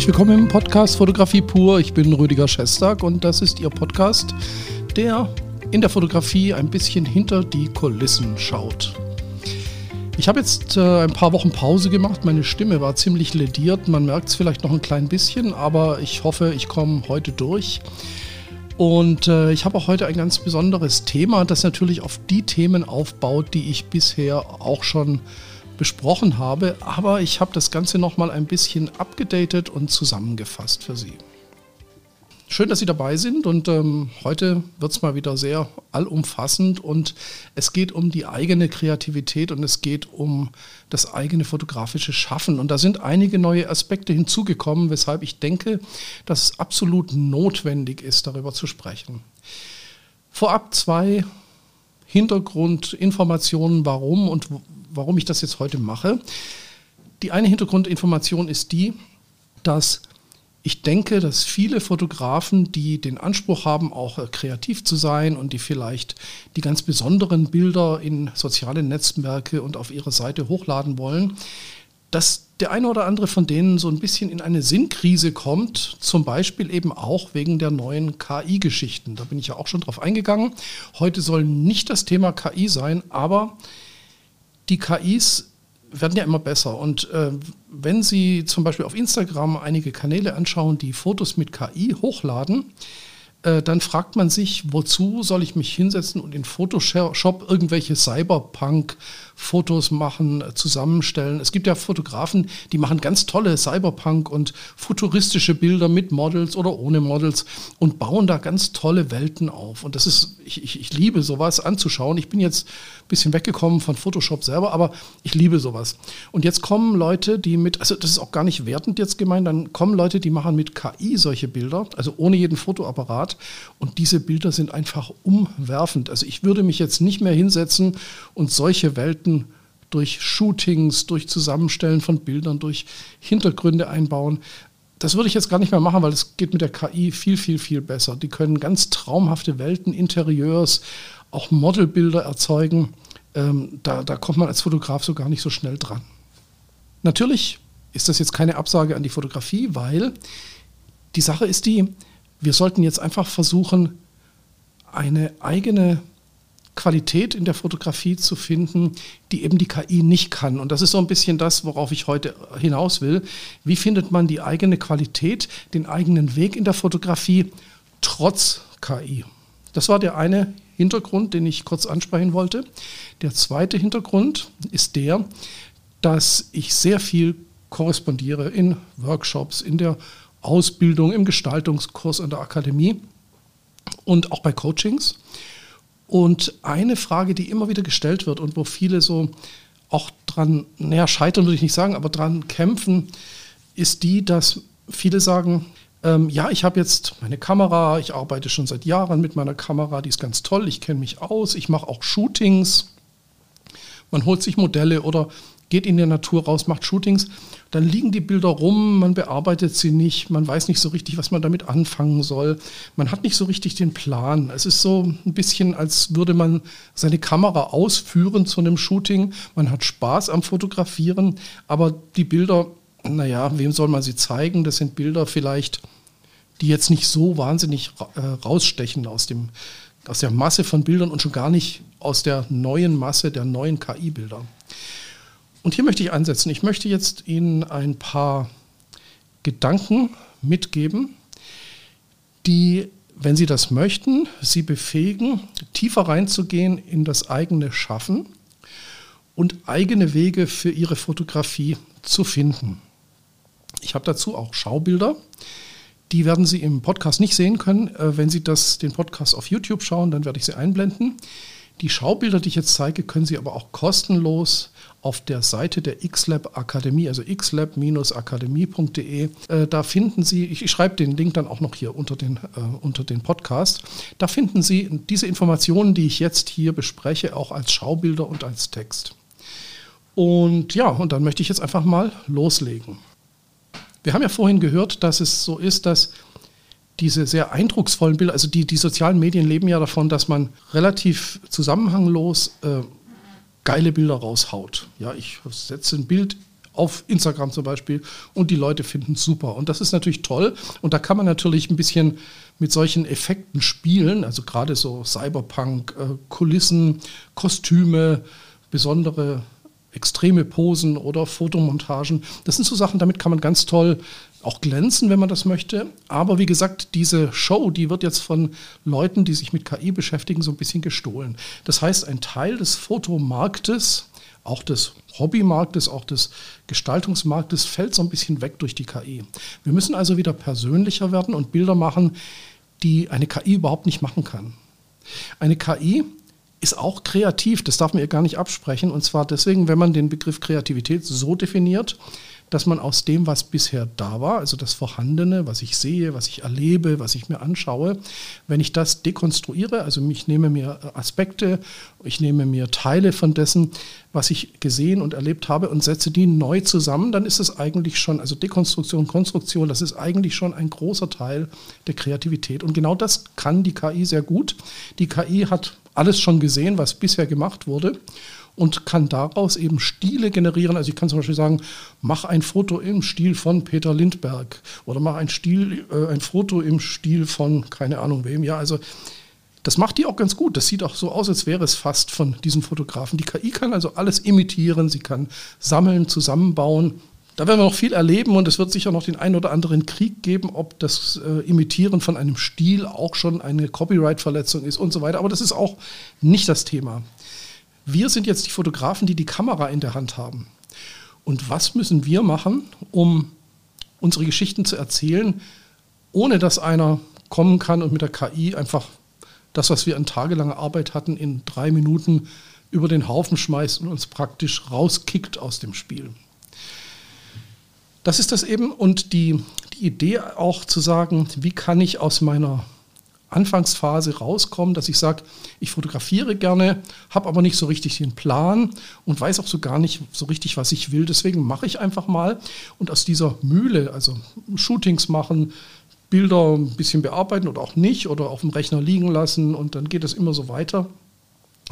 Herzlich willkommen im Podcast Fotografie pur. Ich bin Rüdiger Schestag und das ist Ihr Podcast, der in der Fotografie ein bisschen hinter die Kulissen schaut. Ich habe jetzt äh, ein paar Wochen Pause gemacht. Meine Stimme war ziemlich lediert. Man merkt es vielleicht noch ein klein bisschen, aber ich hoffe, ich komme heute durch. Und äh, ich habe auch heute ein ganz besonderes Thema, das natürlich auf die Themen aufbaut, die ich bisher auch schon besprochen habe, aber ich habe das Ganze nochmal ein bisschen abgedatet und zusammengefasst für Sie. Schön, dass Sie dabei sind und ähm, heute wird es mal wieder sehr allumfassend und es geht um die eigene Kreativität und es geht um das eigene fotografische Schaffen. Und da sind einige neue Aspekte hinzugekommen, weshalb ich denke, dass es absolut notwendig ist, darüber zu sprechen. Vorab zwei Hintergrundinformationen, warum und warum ich das jetzt heute mache. Die eine Hintergrundinformation ist die, dass ich denke, dass viele Fotografen, die den Anspruch haben, auch äh, kreativ zu sein und die vielleicht die ganz besonderen Bilder in soziale Netzwerke und auf ihre Seite hochladen wollen, dass der eine oder andere von denen so ein bisschen in eine Sinnkrise kommt, zum Beispiel eben auch wegen der neuen KI-Geschichten. Da bin ich ja auch schon drauf eingegangen. Heute soll nicht das Thema KI sein, aber die KIs werden ja immer besser. Und äh, wenn Sie zum Beispiel auf Instagram einige Kanäle anschauen, die Fotos mit KI hochladen, äh, dann fragt man sich, wozu soll ich mich hinsetzen und in Photoshop irgendwelche Cyberpunk-Fotos machen, zusammenstellen. Es gibt ja Fotografen, die machen ganz tolle Cyberpunk und futuristische Bilder mit Models oder ohne Models und bauen da ganz tolle Welten auf. Und das ist, ich, ich, ich liebe sowas anzuschauen. Ich bin jetzt ein bisschen weggekommen von Photoshop selber, aber ich liebe sowas. Und jetzt kommen Leute, die mit, also das ist auch gar nicht wertend jetzt gemeint, dann kommen Leute, die machen mit KI solche Bilder, also ohne jeden Fotoapparat. Und diese Bilder sind einfach umwerfend. Also ich würde mich jetzt nicht mehr hinsetzen und solche Welten durch Shootings, durch Zusammenstellen von Bildern, durch Hintergründe einbauen. Das würde ich jetzt gar nicht mehr machen, weil es geht mit der KI viel, viel, viel besser. Die können ganz traumhafte Welten, Interieurs, auch Modelbilder erzeugen. Ähm, da, da kommt man als Fotograf so gar nicht so schnell dran. Natürlich ist das jetzt keine Absage an die Fotografie, weil die Sache ist die, wir sollten jetzt einfach versuchen, eine eigene Qualität in der Fotografie zu finden, die eben die KI nicht kann. Und das ist so ein bisschen das, worauf ich heute hinaus will. Wie findet man die eigene Qualität, den eigenen Weg in der Fotografie trotz KI? Das war der eine Hintergrund, den ich kurz ansprechen wollte. Der zweite Hintergrund ist der, dass ich sehr viel korrespondiere in Workshops, in der Ausbildung, im Gestaltungskurs an der Akademie und auch bei Coachings. Und eine Frage, die immer wieder gestellt wird und wo viele so auch dran, naja, scheitern würde ich nicht sagen, aber dran kämpfen, ist die, dass viele sagen, ähm, ja, ich habe jetzt meine Kamera, ich arbeite schon seit Jahren mit meiner Kamera, die ist ganz toll, ich kenne mich aus, ich mache auch Shootings. Man holt sich Modelle oder geht in der Natur raus, macht Shootings, dann liegen die Bilder rum, man bearbeitet sie nicht, man weiß nicht so richtig, was man damit anfangen soll, man hat nicht so richtig den Plan. Es ist so ein bisschen, als würde man seine Kamera ausführen zu einem Shooting, man hat Spaß am Fotografieren, aber die Bilder, naja, wem soll man sie zeigen? Das sind Bilder vielleicht, die jetzt nicht so wahnsinnig äh, rausstechen aus dem aus der Masse von Bildern und schon gar nicht aus der neuen Masse der neuen KI-Bilder. Und hier möchte ich ansetzen. Ich möchte jetzt Ihnen ein paar Gedanken mitgeben, die, wenn Sie das möchten, Sie befähigen, tiefer reinzugehen in das eigene Schaffen und eigene Wege für Ihre Fotografie zu finden. Ich habe dazu auch Schaubilder. Die werden Sie im Podcast nicht sehen können. Äh, wenn Sie das, den Podcast auf YouTube schauen, dann werde ich sie einblenden. Die Schaubilder, die ich jetzt zeige, können Sie aber auch kostenlos auf der Seite der XLab Akademie, also xlab-akademie.de. Äh, da finden Sie, ich, ich schreibe den Link dann auch noch hier unter den, äh, unter den Podcast, da finden Sie diese Informationen, die ich jetzt hier bespreche, auch als Schaubilder und als Text. Und ja, und dann möchte ich jetzt einfach mal loslegen. Wir haben ja vorhin gehört, dass es so ist, dass diese sehr eindrucksvollen Bilder, also die, die sozialen Medien leben ja davon, dass man relativ zusammenhanglos äh, geile Bilder raushaut. Ja, ich setze ein Bild auf Instagram zum Beispiel und die Leute finden es super. Und das ist natürlich toll. Und da kann man natürlich ein bisschen mit solchen Effekten spielen, also gerade so Cyberpunk, äh, Kulissen, Kostüme, besondere extreme Posen oder Fotomontagen. Das sind so Sachen, damit kann man ganz toll auch glänzen, wenn man das möchte. Aber wie gesagt, diese Show, die wird jetzt von Leuten, die sich mit KI beschäftigen, so ein bisschen gestohlen. Das heißt, ein Teil des Fotomarktes, auch des Hobbymarktes, auch des Gestaltungsmarktes fällt so ein bisschen weg durch die KI. Wir müssen also wieder persönlicher werden und Bilder machen, die eine KI überhaupt nicht machen kann. Eine KI ist auch kreativ, das darf man ihr gar nicht absprechen. Und zwar deswegen, wenn man den Begriff Kreativität so definiert, dass man aus dem, was bisher da war, also das Vorhandene, was ich sehe, was ich erlebe, was ich mir anschaue, wenn ich das dekonstruiere, also ich nehme mir Aspekte, ich nehme mir Teile von dessen, was ich gesehen und erlebt habe und setze die neu zusammen, dann ist es eigentlich schon, also Dekonstruktion, Konstruktion, das ist eigentlich schon ein großer Teil der Kreativität. Und genau das kann die KI sehr gut. Die KI hat alles schon gesehen, was bisher gemacht wurde und kann daraus eben Stile generieren. Also ich kann zum Beispiel sagen, mach ein Foto im Stil von Peter Lindberg oder mach ein, Stil, äh, ein Foto im Stil von keine Ahnung wem. Ja, also das macht die auch ganz gut. Das sieht auch so aus, als wäre es fast von diesem Fotografen. Die KI kann also alles imitieren, sie kann sammeln, zusammenbauen. Da werden wir noch viel erleben und es wird sicher noch den einen oder anderen Krieg geben, ob das äh, Imitieren von einem Stil auch schon eine Copyright-Verletzung ist und so weiter. Aber das ist auch nicht das Thema. Wir sind jetzt die Fotografen, die die Kamera in der Hand haben. Und was müssen wir machen, um unsere Geschichten zu erzählen, ohne dass einer kommen kann und mit der KI einfach das, was wir an tagelanger Arbeit hatten, in drei Minuten über den Haufen schmeißt und uns praktisch rauskickt aus dem Spiel. Das ist das eben und die, die Idee auch zu sagen, wie kann ich aus meiner Anfangsphase rauskommen, dass ich sage, ich fotografiere gerne, habe aber nicht so richtig den Plan und weiß auch so gar nicht so richtig, was ich will. Deswegen mache ich einfach mal und aus dieser Mühle, also Shootings machen, Bilder ein bisschen bearbeiten oder auch nicht oder auf dem Rechner liegen lassen und dann geht es immer so weiter.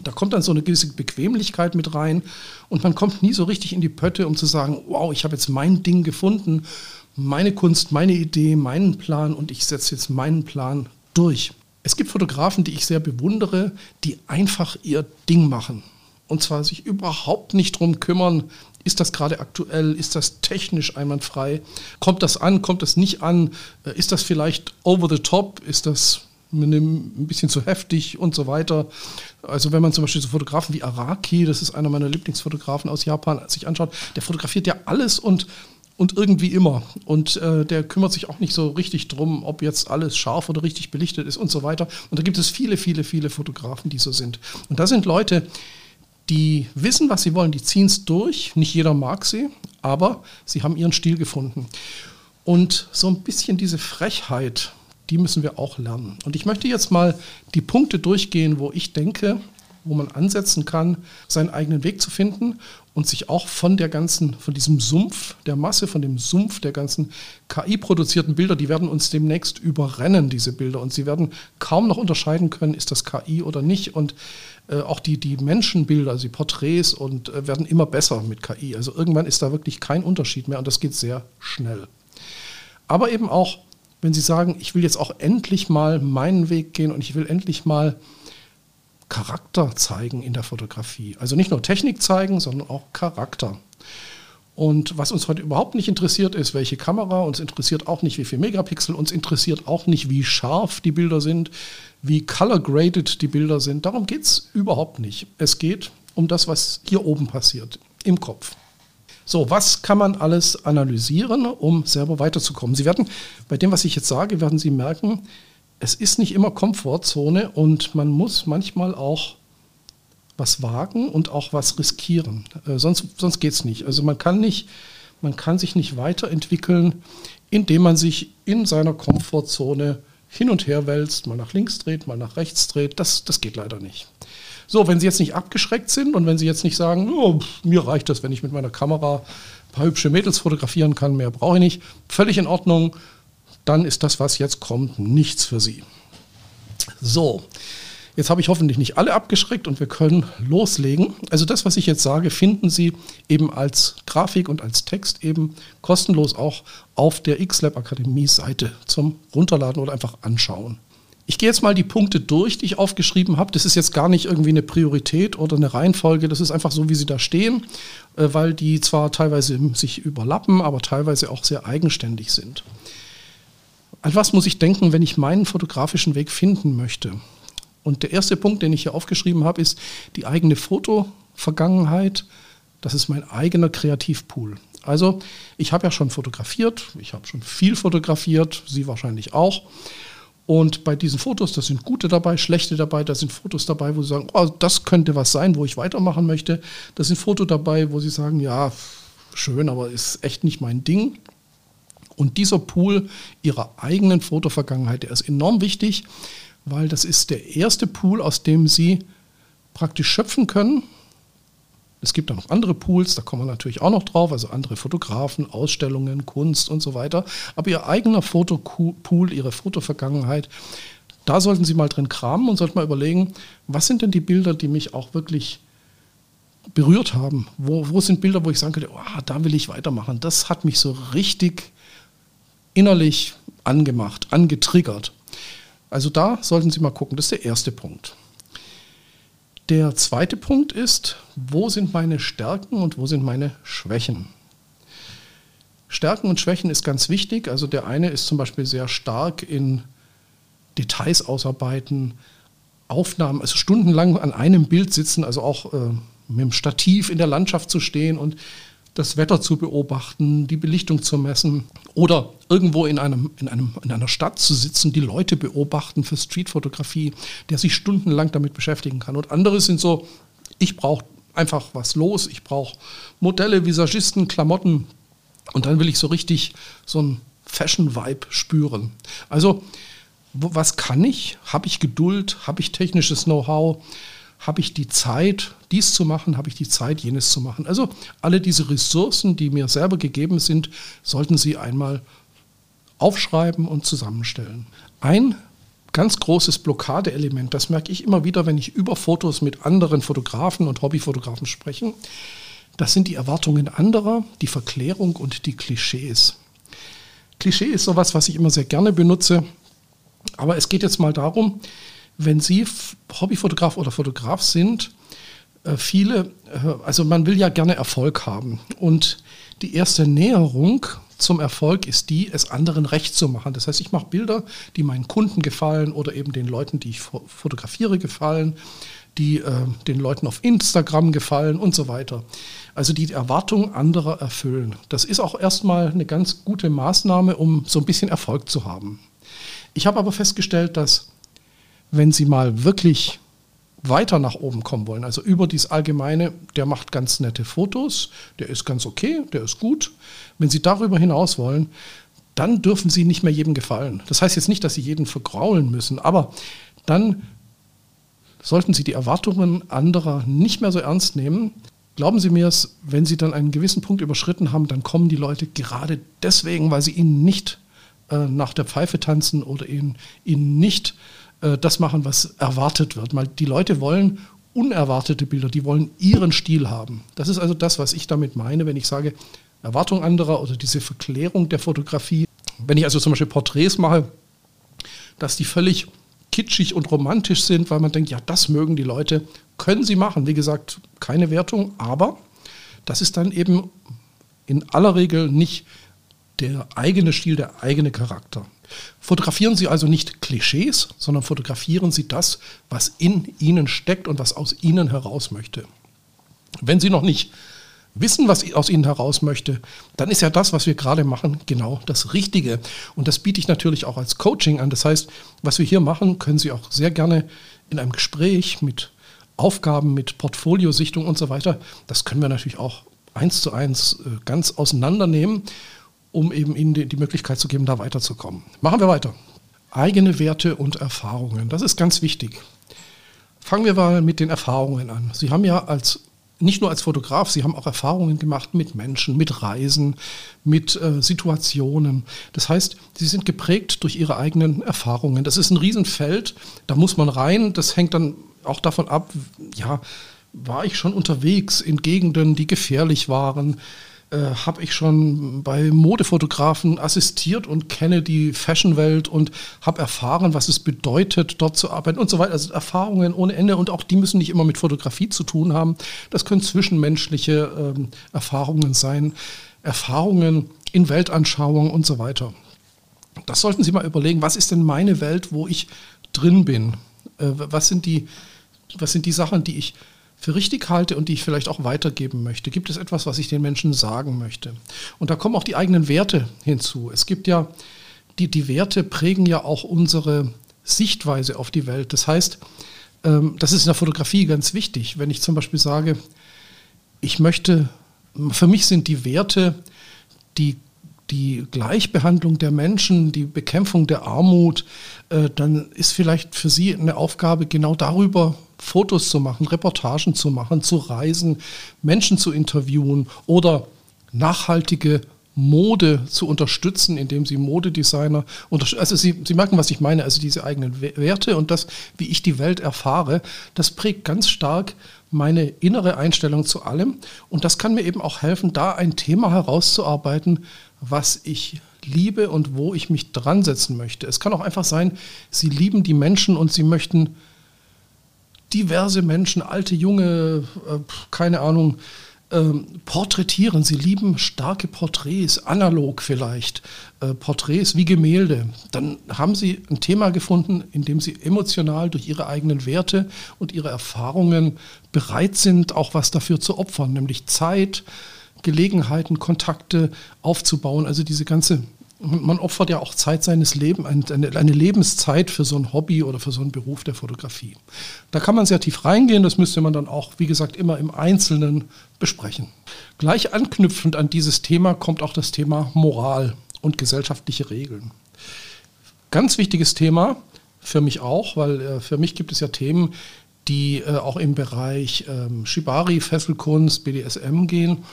Da kommt dann so eine gewisse Bequemlichkeit mit rein und man kommt nie so richtig in die Pötte, um zu sagen, wow, ich habe jetzt mein Ding gefunden, meine Kunst, meine Idee, meinen Plan und ich setze jetzt meinen Plan durch. Es gibt Fotografen, die ich sehr bewundere, die einfach ihr Ding machen. Und zwar sich überhaupt nicht darum kümmern, ist das gerade aktuell, ist das technisch einwandfrei, kommt das an, kommt das nicht an, äh, ist das vielleicht over the top, ist das ein bisschen zu heftig und so weiter. Also wenn man zum Beispiel so Fotografen wie Araki, das ist einer meiner Lieblingsfotografen aus Japan, sich anschaut, der fotografiert ja alles und und irgendwie immer. Und äh, der kümmert sich auch nicht so richtig drum, ob jetzt alles scharf oder richtig belichtet ist und so weiter. Und da gibt es viele, viele, viele Fotografen, die so sind. Und da sind Leute, die wissen, was sie wollen, die ziehen es durch. Nicht jeder mag sie, aber sie haben ihren Stil gefunden. Und so ein bisschen diese Frechheit, die müssen wir auch lernen. Und ich möchte jetzt mal die Punkte durchgehen, wo ich denke, wo man ansetzen kann, seinen eigenen Weg zu finden und sich auch von der ganzen, von diesem Sumpf der Masse, von dem Sumpf der ganzen KI-produzierten Bilder, die werden uns demnächst überrennen, diese Bilder. Und sie werden kaum noch unterscheiden können, ist das KI oder nicht. Und äh, auch die, die Menschenbilder, also die Porträts und äh, werden immer besser mit KI. Also irgendwann ist da wirklich kein Unterschied mehr und das geht sehr schnell. Aber eben auch, wenn Sie sagen, ich will jetzt auch endlich mal meinen Weg gehen und ich will endlich mal Charakter zeigen in der Fotografie. Also nicht nur Technik zeigen, sondern auch Charakter. Und was uns heute überhaupt nicht interessiert, ist, welche Kamera. Uns interessiert auch nicht, wie viel Megapixel. Uns interessiert auch nicht, wie scharf die Bilder sind, wie color-graded die Bilder sind. Darum geht es überhaupt nicht. Es geht um das, was hier oben passiert, im Kopf. So, was kann man alles analysieren, um selber weiterzukommen? Sie werden, bei dem, was ich jetzt sage, werden Sie merken, es ist nicht immer Komfortzone und man muss manchmal auch was wagen und auch was riskieren. Äh, sonst sonst geht es nicht. Also man kann nicht, man kann sich nicht weiterentwickeln, indem man sich in seiner Komfortzone hin und her wälzt, mal nach links dreht, mal nach rechts dreht. Das, das geht leider nicht. So, wenn Sie jetzt nicht abgeschreckt sind und wenn Sie jetzt nicht sagen, oh, mir reicht das, wenn ich mit meiner Kamera ein paar hübsche Mädels fotografieren kann, mehr brauche ich nicht, völlig in Ordnung dann ist das, was jetzt kommt, nichts für Sie. So, Jetzt habe ich hoffentlich nicht alle abgeschreckt und wir können loslegen. Also das, was ich jetzt sage, finden Sie eben als Grafik und als Text eben kostenlos auch auf der XLab Akademie Seite zum Runterladen oder einfach anschauen. Ich gehe jetzt mal die Punkte durch, die ich aufgeschrieben habe. Das ist jetzt gar nicht irgendwie eine Priorität oder eine Reihenfolge. Das ist einfach so, wie sie da stehen, äh, weil die zwar teilweise sich überlappen, aber teilweise auch sehr eigenständig sind. An was muss ich denken, wenn ich meinen fotografischen Weg finden möchte? Und der erste Punkt, den ich hier aufgeschrieben habe, ist die eigene Fotovergangenheit. Das ist mein eigener Kreativpool. Also ich habe ja schon fotografiert, ich habe schon viel fotografiert, Sie wahrscheinlich auch. Und bei diesen Fotos, da sind gute dabei, schlechte dabei, da sind Fotos dabei, wo Sie sagen, oh, das könnte was sein, wo ich weitermachen möchte. Da sind Fotos dabei, wo Sie sagen, ja, schön, aber ist echt nicht mein Ding. Und dieser Pool Ihrer eigenen Fotovergangenheit, der ist enorm wichtig, weil das ist der erste Pool, aus dem Sie praktisch schöpfen können es gibt da noch andere Pools, da kommen wir natürlich auch noch drauf, also andere Fotografen, Ausstellungen, Kunst und so weiter. Aber Ihr eigener Fotopool, Ihre Fotovergangenheit, da sollten Sie mal drin kramen und sollten mal überlegen, was sind denn die Bilder, die mich auch wirklich berührt haben? Wo, wo sind Bilder, wo ich sagen könnte, oh, da will ich weitermachen? Das hat mich so richtig innerlich angemacht, angetriggert. Also da sollten Sie mal gucken, das ist der erste Punkt. Der zweite Punkt ist, wo sind meine Stärken und wo sind meine Schwächen? Stärken und Schwächen ist ganz wichtig. Also der eine ist zum Beispiel sehr stark in Details ausarbeiten, Aufnahmen, also stundenlang an einem Bild sitzen, also auch äh, mit dem Stativ in der Landschaft zu stehen und das Wetter zu beobachten, die Belichtung zu messen oder irgendwo in, einem, in, einem, in einer Stadt zu sitzen, die Leute beobachten für Streetfotografie, der sich stundenlang damit beschäftigen kann. Und andere sind so, ich brauche einfach was los, ich brauche Modelle, Visagisten, Klamotten und dann will ich so richtig so ein Fashion-Vibe spüren. Also was kann ich? Habe ich Geduld? Habe ich technisches Know-how? Habe ich die Zeit, dies zu machen, habe ich die Zeit, jenes zu machen. Also alle diese Ressourcen, die mir selber gegeben sind, sollten Sie einmal aufschreiben und zusammenstellen. Ein ganz großes Blockadeelement, das merke ich immer wieder, wenn ich über Fotos mit anderen Fotografen und Hobbyfotografen spreche, das sind die Erwartungen anderer, die Verklärung und die Klischees. Klischee ist sowas, was ich immer sehr gerne benutze, aber es geht jetzt mal darum, wenn Sie Hobbyfotograf oder Fotograf sind, äh, viele, äh, also man will ja gerne Erfolg haben. Und die erste Näherung zum Erfolg ist die, es anderen recht zu machen. Das heißt, ich mache Bilder, die meinen Kunden gefallen oder eben den Leuten, die ich fotografiere, gefallen, die äh, den Leuten auf Instagram gefallen und so weiter. Also die Erwartung anderer erfüllen. Das ist auch erstmal eine ganz gute Maßnahme, um so ein bisschen Erfolg zu haben. Ich habe aber festgestellt, dass wenn Sie mal wirklich weiter nach oben kommen wollen, also über dieses Allgemeine, der macht ganz nette Fotos, der ist ganz okay, der ist gut. Wenn Sie darüber hinaus wollen, dann dürfen Sie nicht mehr jedem gefallen. Das heißt jetzt nicht, dass Sie jeden vergraulen müssen, aber dann sollten Sie die Erwartungen anderer nicht mehr so ernst nehmen. Glauben Sie mir es, wenn Sie dann einen gewissen Punkt überschritten haben, dann kommen die Leute gerade deswegen, weil Sie ihnen nicht äh, nach der Pfeife tanzen oder ihnen, ihnen nicht äh, das machen, was erwartet wird. Weil die Leute wollen unerwartete Bilder, die wollen ihren Stil haben. Das ist also das, was ich damit meine, wenn ich sage, Erwartung anderer oder diese Verklärung der Fotografie. Wenn ich also zum Beispiel Porträts mache, dass die völlig kitschig und romantisch sind, weil man denkt, ja, das mögen die Leute, können sie machen. Wie gesagt, keine Wertung, aber das ist dann eben in aller Regel nicht der eigene Stil, der eigene Charakter. Fotografieren Sie also nicht Klischees, sondern fotografieren Sie das, was in Ihnen steckt und was aus Ihnen heraus möchte. Wenn Sie noch nicht wissen, was aus Ihnen heraus möchte, dann ist ja das, was wir gerade machen, genau das Richtige. Und das biete ich natürlich auch als Coaching an. Das heißt, was wir hier machen, können Sie auch sehr gerne in einem Gespräch mit Aufgaben, mit Portfoliosichtung und so weiter, das können wir natürlich auch eins zu eins äh, ganz auseinandernehmen um eben ihnen die, Möglichkeit zu geben, da weiterzukommen. Machen wir weiter. Eigene Werte und Erfahrungen, das ist ganz wichtig. Fangen wir mal mit den Erfahrungen an. Sie haben ja als nicht nur als Fotograf, Sie haben auch Erfahrungen gemacht mit Menschen, mit Reisen, mit äh, Situationen. Das heißt, Sie sind geprägt durch Ihre eigenen Erfahrungen. Das ist ein Riesenfeld, da muss man rein. Das hängt dann auch davon ab, ja, war ich schon unterwegs in Gegenden, die gefährlich waren? Äh, habe ich schon bei Modefotografen assistiert und kenne die Fashionwelt und habe erfahren, was es bedeutet, dort zu arbeiten und so weiter. Also Erfahrungen ohne Ende und auch die müssen nicht immer mit Fotografie zu tun haben. Das können zwischenmenschliche ähm, Erfahrungen sein, Erfahrungen in Weltanschauung und so weiter. Das sollten Sie mal überlegen, was ist denn meine Welt, wo ich drin bin? Äh, was, sind die, was sind die Sachen, die ich für richtig halte und die ich vielleicht auch weitergeben möchte? Gibt es etwas, was ich den Menschen sagen möchte? Und da kommen auch die eigenen Werte hinzu. Es gibt ja, die, die Werte prägen ja auch unsere Sichtweise auf die Welt. Das heißt, ähm, das ist in der Fotografie ganz wichtig. Wenn ich zum Beispiel sage, ich möchte, für mich sind die Werte die die Gleichbehandlung der Menschen, die Bekämpfung der Armut, äh, dann ist vielleicht für Sie eine Aufgabe, genau darüber Fotos zu machen, Reportagen zu machen, zu reisen, Menschen zu interviewen oder nachhaltige Mode zu unterstützen, indem sie Modedesigner unterstützen. Also sie, sie merken, was ich meine, also diese eigenen Werte und das, wie ich die Welt erfahre, das prägt ganz stark meine innere Einstellung zu allem. Und das kann mir eben auch helfen, da ein Thema herauszuarbeiten, was ich liebe und wo ich mich dran setzen möchte. Es kann auch einfach sein, Sie lieben die Menschen und Sie möchten diverse Menschen, alte, junge, äh, keine Ahnung, ähm, porträtieren. Sie lieben starke Porträts, analog vielleicht, äh, Porträts wie Gemälde. Dann haben Sie ein Thema gefunden, in dem Sie emotional durch Ihre eigenen Werte und Ihre Erfahrungen bereit sind, auch was dafür zu opfern, nämlich Zeit, Gelegenheiten, Kontakte aufzubauen. Also diese ganze man opfert ja auch Zeit seines Lebens, eine, Lebenszeit für so ein Hobby oder für so einen Beruf der Fotografie. Da kann man sehr tief reingehen, das müsste man dann auch, wie gesagt, immer im Einzelnen besprechen. Gleich anknüpfend an dieses Thema kommt auch das Thema Moral und gesellschaftliche Regeln. Ganz wichtiges Thema für mich auch, weil äh, für mich gibt es ja Themen, die äh, auch im Bereich ähm, Shibari, Fesselkunst, BDSM gehen.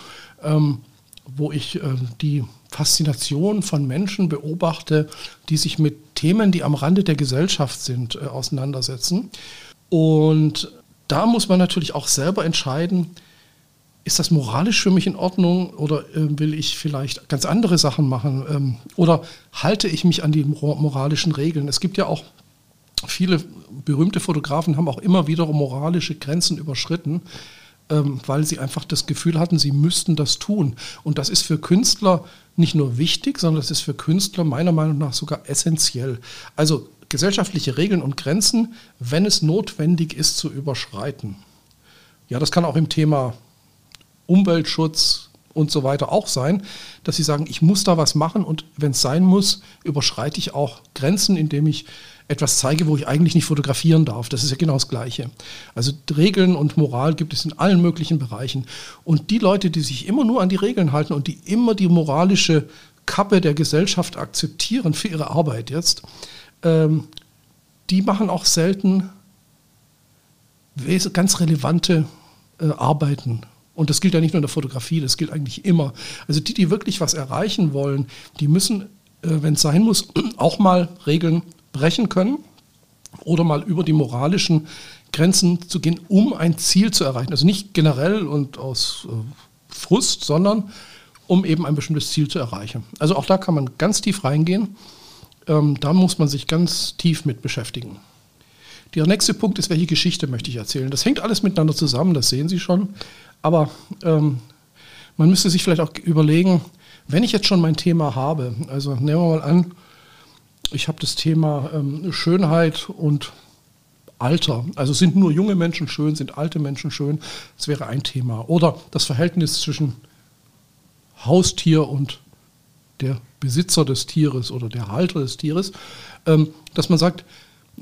Ähm, wo ich äh, die Faszination von Menschen beobachte, die sich mit Themen, die am Rande der Gesellschaft sind, äh, auseinandersetzen. Und da muss man natürlich auch selber entscheiden, ist das moralisch für mich in Ordnung oder äh, will ich vielleicht ganz andere Sachen machen ähm, oder halte ich mich an die moralischen Regeln? Es gibt ja auch viele berühmte Fotografen, haben auch immer wieder moralische Grenzen überschritten weil sie einfach das Gefühl hatten, sie müssten das tun. Und das ist für Künstler nicht nur wichtig, sondern das ist für Künstler meiner Meinung nach sogar essentiell. Also gesellschaftliche Regeln und Grenzen, wenn es notwendig ist, zu überschreiten. Ja, das kann auch im Thema Umweltschutz und so weiter auch sein, dass sie sagen, ich muss da was machen und wenn es sein muss, überschreite ich auch Grenzen, indem ich etwas zeige, wo ich eigentlich nicht fotografieren darf. Das ist ja genau das Gleiche. Also Regeln und Moral gibt es in allen möglichen Bereichen. Und die Leute, die sich immer nur an die Regeln halten und die immer die moralische Kappe der Gesellschaft akzeptieren für ihre Arbeit jetzt, ähm, die machen auch selten ganz relevante äh, Arbeiten. Und das gilt ja nicht nur in der Fotografie, das gilt eigentlich immer. Also die, die wirklich was erreichen wollen, die müssen, äh, wenn es sein muss, auch mal Regeln brechen können oder mal über die moralischen Grenzen zu gehen, um ein Ziel zu erreichen. Also nicht generell und aus äh, Frust, sondern um eben ein bestimmtes Ziel zu erreichen. Also auch da kann man ganz tief reingehen. Ähm, da muss man sich ganz tief mit beschäftigen. Der nächste Punkt ist, welche Geschichte möchte ich erzählen? Das hängt alles miteinander zusammen, das sehen Sie schon. Aber ähm, man müsste sich vielleicht auch überlegen, wenn ich jetzt schon mein Thema habe, also nehmen wir mal an, ich habe das Thema ähm, Schönheit und Alter. Also sind nur junge Menschen schön, sind alte Menschen schön? Das wäre ein Thema. Oder das Verhältnis zwischen Haustier und der Besitzer des Tieres oder der Halter des Tieres. Ähm, dass man sagt,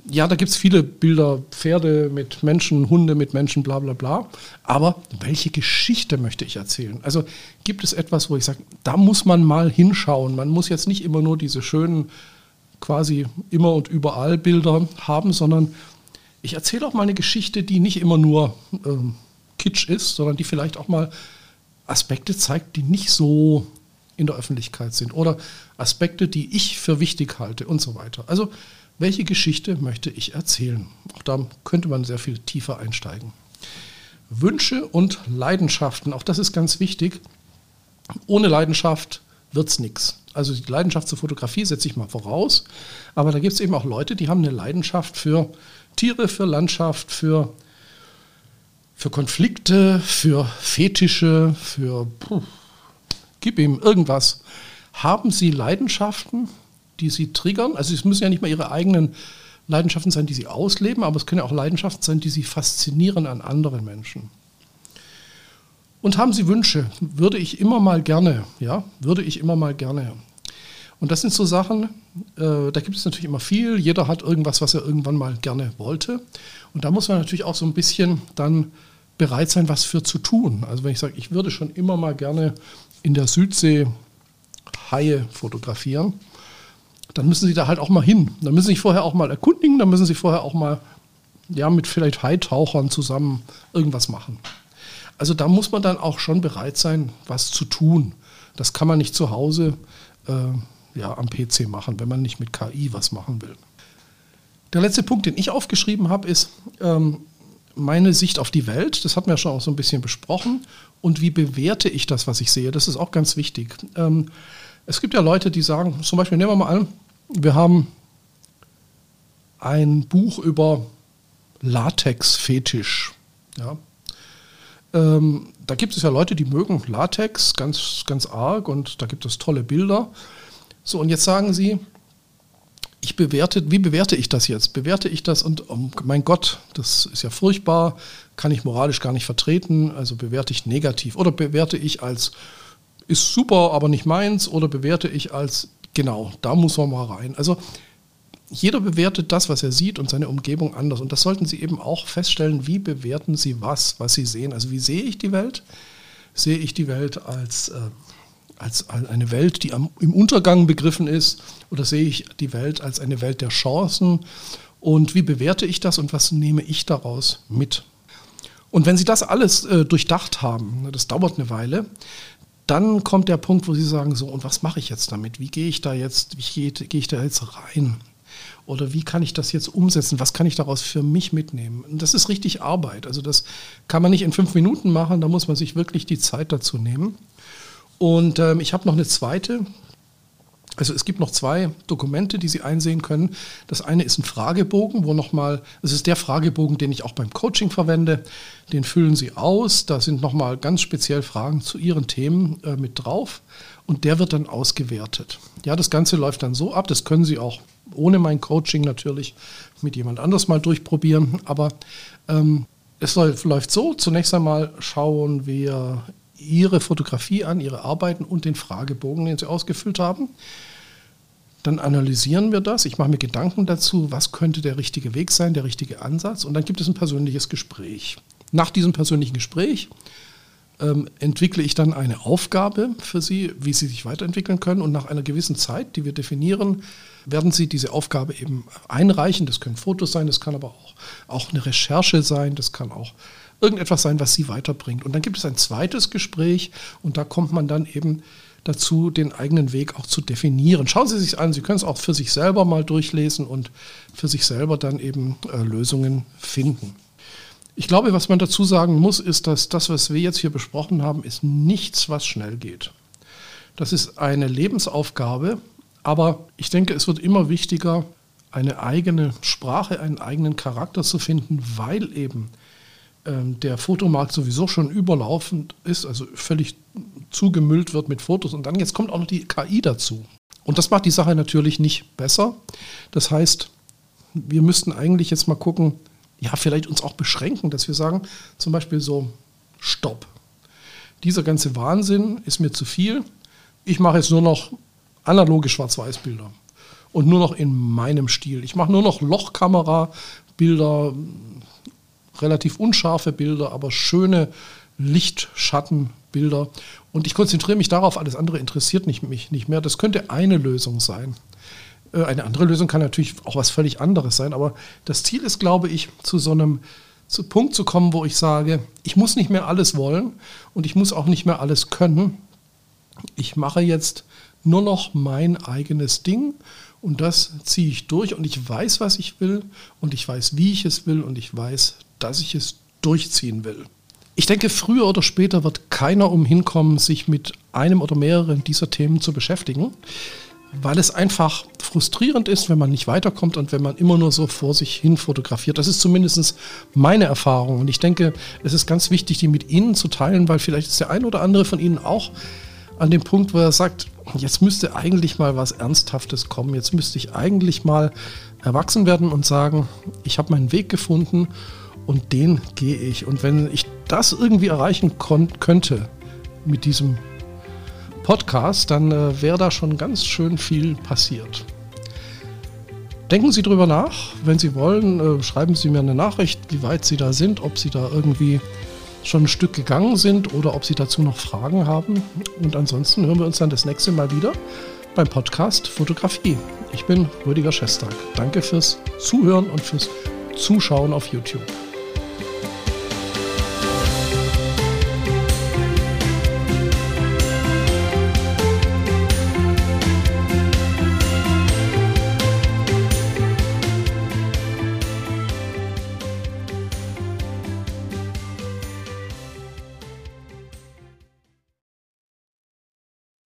ja, da gibt es viele Bilder, Pferde mit Menschen, Hunde mit Menschen, bla bla bla. Aber welche Geschichte möchte ich erzählen? Also gibt es etwas, wo ich sage, da muss man mal hinschauen. Man muss jetzt nicht immer nur diese schönen quasi immer und überall Bilder haben, sondern ich erzähle auch mal eine Geschichte, die nicht immer nur ähm, Kitsch ist, sondern die vielleicht auch mal Aspekte zeigt, die nicht so in der Öffentlichkeit sind oder Aspekte, die ich für wichtig halte und so weiter. Also welche Geschichte möchte ich erzählen? Auch da könnte man sehr viel tiefer einsteigen. Wünsche und Leidenschaften, auch das ist ganz wichtig. Ohne Leidenschaft wird es nichts. Also die Leidenschaft zur Fotografie setze ich mal voraus. Aber da gibt es eben auch Leute, die haben eine Leidenschaft für Tiere, für Landschaft, für, für Konflikte, für Fetische, für puh, gib ihm irgendwas. Haben Sie Leidenschaften, die Sie triggern? Also es müssen ja nicht mal Ihre eigenen Leidenschaften sein, die Sie ausleben, aber es können ja auch Leidenschaften sein, die Sie faszinieren an anderen Menschen. Und haben Sie Wünsche? Würde ich immer mal gerne, ja, würde ich immer mal gerne. Und das sind so Sachen, äh, da gibt es natürlich immer viel. Jeder hat irgendwas, was er irgendwann mal gerne wollte. Und da muss man natürlich auch so ein bisschen dann bereit sein, was für zu tun. Also wenn ich sage, ich würde schon immer mal gerne in der Südsee Haie fotografieren, dann müssen Sie da halt auch mal hin. Dann müssen Sie sich vorher auch mal erkundigen, dann müssen Sie vorher auch mal ja, mit vielleicht Haitauchern zusammen irgendwas machen. Also da muss man dann auch schon bereit sein, was zu tun. Das kann man nicht zu Hause äh, ja, am PC machen, wenn man nicht mit KI was machen will. Der letzte Punkt, den ich aufgeschrieben habe, ist ähm, meine Sicht auf die Welt. Das hatten wir schon auch so ein bisschen besprochen. Und wie bewerte ich das, was ich sehe? Das ist auch ganz wichtig. Ähm, es gibt ja Leute, die sagen, zum Beispiel nehmen wir mal an, wir haben ein Buch über Latex-Fetisch. Ja, ähm, da gibt es ja Leute, die mögen Latex ganz, ganz arg und da gibt es tolle Bilder. So, und jetzt sagen sie, ich bewerte, wie bewerte ich das jetzt? Bewerte ich das und oh mein Gott, das ist ja furchtbar, kann ich moralisch gar nicht vertreten, also bewerte ich negativ. Oder bewerte ich als, ist super, aber nicht meins, oder bewerte ich als, genau, da muss man mal rein. Also jeder bewertet das, was er sieht und seine Umgebung anders. Und das sollten Sie eben auch feststellen, wie bewerten Sie was, was Sie sehen. Also wie sehe ich die Welt? Sehe ich die Welt als, äh, als eine Welt, die am, im Untergang begriffen ist? Oder sehe ich die Welt als eine Welt der Chancen? Und wie bewerte ich das und was nehme ich daraus mit? Und wenn Sie das alles äh, durchdacht haben, das dauert eine Weile, dann kommt der Punkt, wo Sie sagen, so, und was mache ich jetzt damit? Wie gehe ich da jetzt, wie gehe, gehe ich da jetzt rein? Oder wie kann ich das jetzt umsetzen? Was kann ich daraus für mich mitnehmen? Und das ist richtig Arbeit. Also das kann man nicht in fünf Minuten machen, da muss man sich wirklich die Zeit dazu nehmen. Und ähm, ich habe noch eine zweite. Also es gibt noch zwei Dokumente, die Sie einsehen können. Das eine ist ein Fragebogen, wo nochmal, es ist der Fragebogen, den ich auch beim Coaching verwende. Den füllen Sie aus. Da sind nochmal ganz speziell Fragen zu Ihren Themen äh, mit drauf. Und der wird dann ausgewertet. Ja, das Ganze läuft dann so ab. Das können Sie auch ohne mein Coaching natürlich mit jemand anders mal durchprobieren. Aber ähm, es läuft so, zunächst einmal schauen wir Ihre Fotografie an, Ihre Arbeiten und den Fragebogen, den Sie ausgefüllt haben. Dann analysieren wir das. Ich mache mir Gedanken dazu, was könnte der richtige Weg sein, der richtige Ansatz. Und dann gibt es ein persönliches Gespräch. Nach diesem persönlichen Gespräch ähm, entwickle ich dann eine Aufgabe für Sie, wie Sie sich weiterentwickeln können. Und nach einer gewissen Zeit, die wir definieren, werden Sie diese Aufgabe eben einreichen. Das können Fotos sein, das kann aber auch, auch eine Recherche sein, das kann auch irgendetwas sein, was Sie weiterbringt. Und dann gibt es ein zweites Gespräch und da kommt man dann eben dazu, den eigenen Weg auch zu definieren. Schauen Sie sich an, Sie können es auch für sich selber mal durchlesen und für sich selber dann eben äh, Lösungen finden. Ich glaube, was man dazu sagen muss, ist, dass das, was wir jetzt hier besprochen haben, ist nichts, was schnell geht. Das ist eine Lebensaufgabe, aber ich denke, es wird immer wichtiger, eine eigene Sprache, einen eigenen Charakter zu finden, weil eben der Fotomarkt sowieso schon überlaufend ist, also völlig zugemüllt wird mit Fotos. Und dann jetzt kommt auch noch die KI dazu. Und das macht die Sache natürlich nicht besser. Das heißt, wir müssten eigentlich jetzt mal gucken, ja, vielleicht uns auch beschränken, dass wir sagen, zum Beispiel so, stopp. Dieser ganze Wahnsinn ist mir zu viel. Ich mache jetzt nur noch analoge Schwarz-Weiß-Bilder und nur noch in meinem Stil. Ich mache nur noch Lochkamera-Bilder, relativ unscharfe Bilder, aber schöne Lichtschattenbilder. Und ich konzentriere mich darauf, alles andere interessiert mich nicht mehr. Das könnte eine Lösung sein. Äh, eine andere Lösung kann natürlich auch was völlig anderes sein, aber das Ziel ist, glaube ich, zu so einem, zu Punkt zu kommen, wo ich sage, ich muss nicht mehr alles wollen und ich muss auch nicht mehr alles können. Ich mache jetzt nur noch mein eigenes Ding und das ziehe ich durch und ich weiß, was ich will und ich weiß, wie ich es will und ich weiß, dass ich es durchziehen will. Ich denke, früher oder später wird keiner umhin kommen, sich mit einem oder mehreren dieser Themen zu beschäftigen, weil es einfach frustrierend ist, wenn man nicht weiterkommt und wenn man immer nur so vor sich hin fotografiert. Das ist zumindest meine Erfahrung. Und ich denke, es ist ganz wichtig, die mit Ihnen zu teilen, weil vielleicht ist der ein oder andere von Ihnen auch an dem Punkt, wo er sagt, jetzt müsste eigentlich mal was Ernsthaftes kommen, jetzt müsste ich eigentlich mal erwachsen werden und sagen, ich habe meinen Weg gefunden und den gehe ich. Und wenn ich das irgendwie erreichen könnte mit diesem Podcast, dann äh, wäre da schon ganz schön viel passiert. Denken Sie drüber nach. Wenn Sie wollen, äh, schreiben Sie mir eine Nachricht, wie weit Sie da sind, ob Sie da irgendwie schon ein Stück gegangen sind oder ob Sie dazu noch Fragen haben. Und ansonsten hören wir uns dann das nächste Mal wieder beim Podcast Fotografie. Ich bin Rüdiger Schestag. Danke fürs Zuhören und fürs Zuschauen auf YouTube.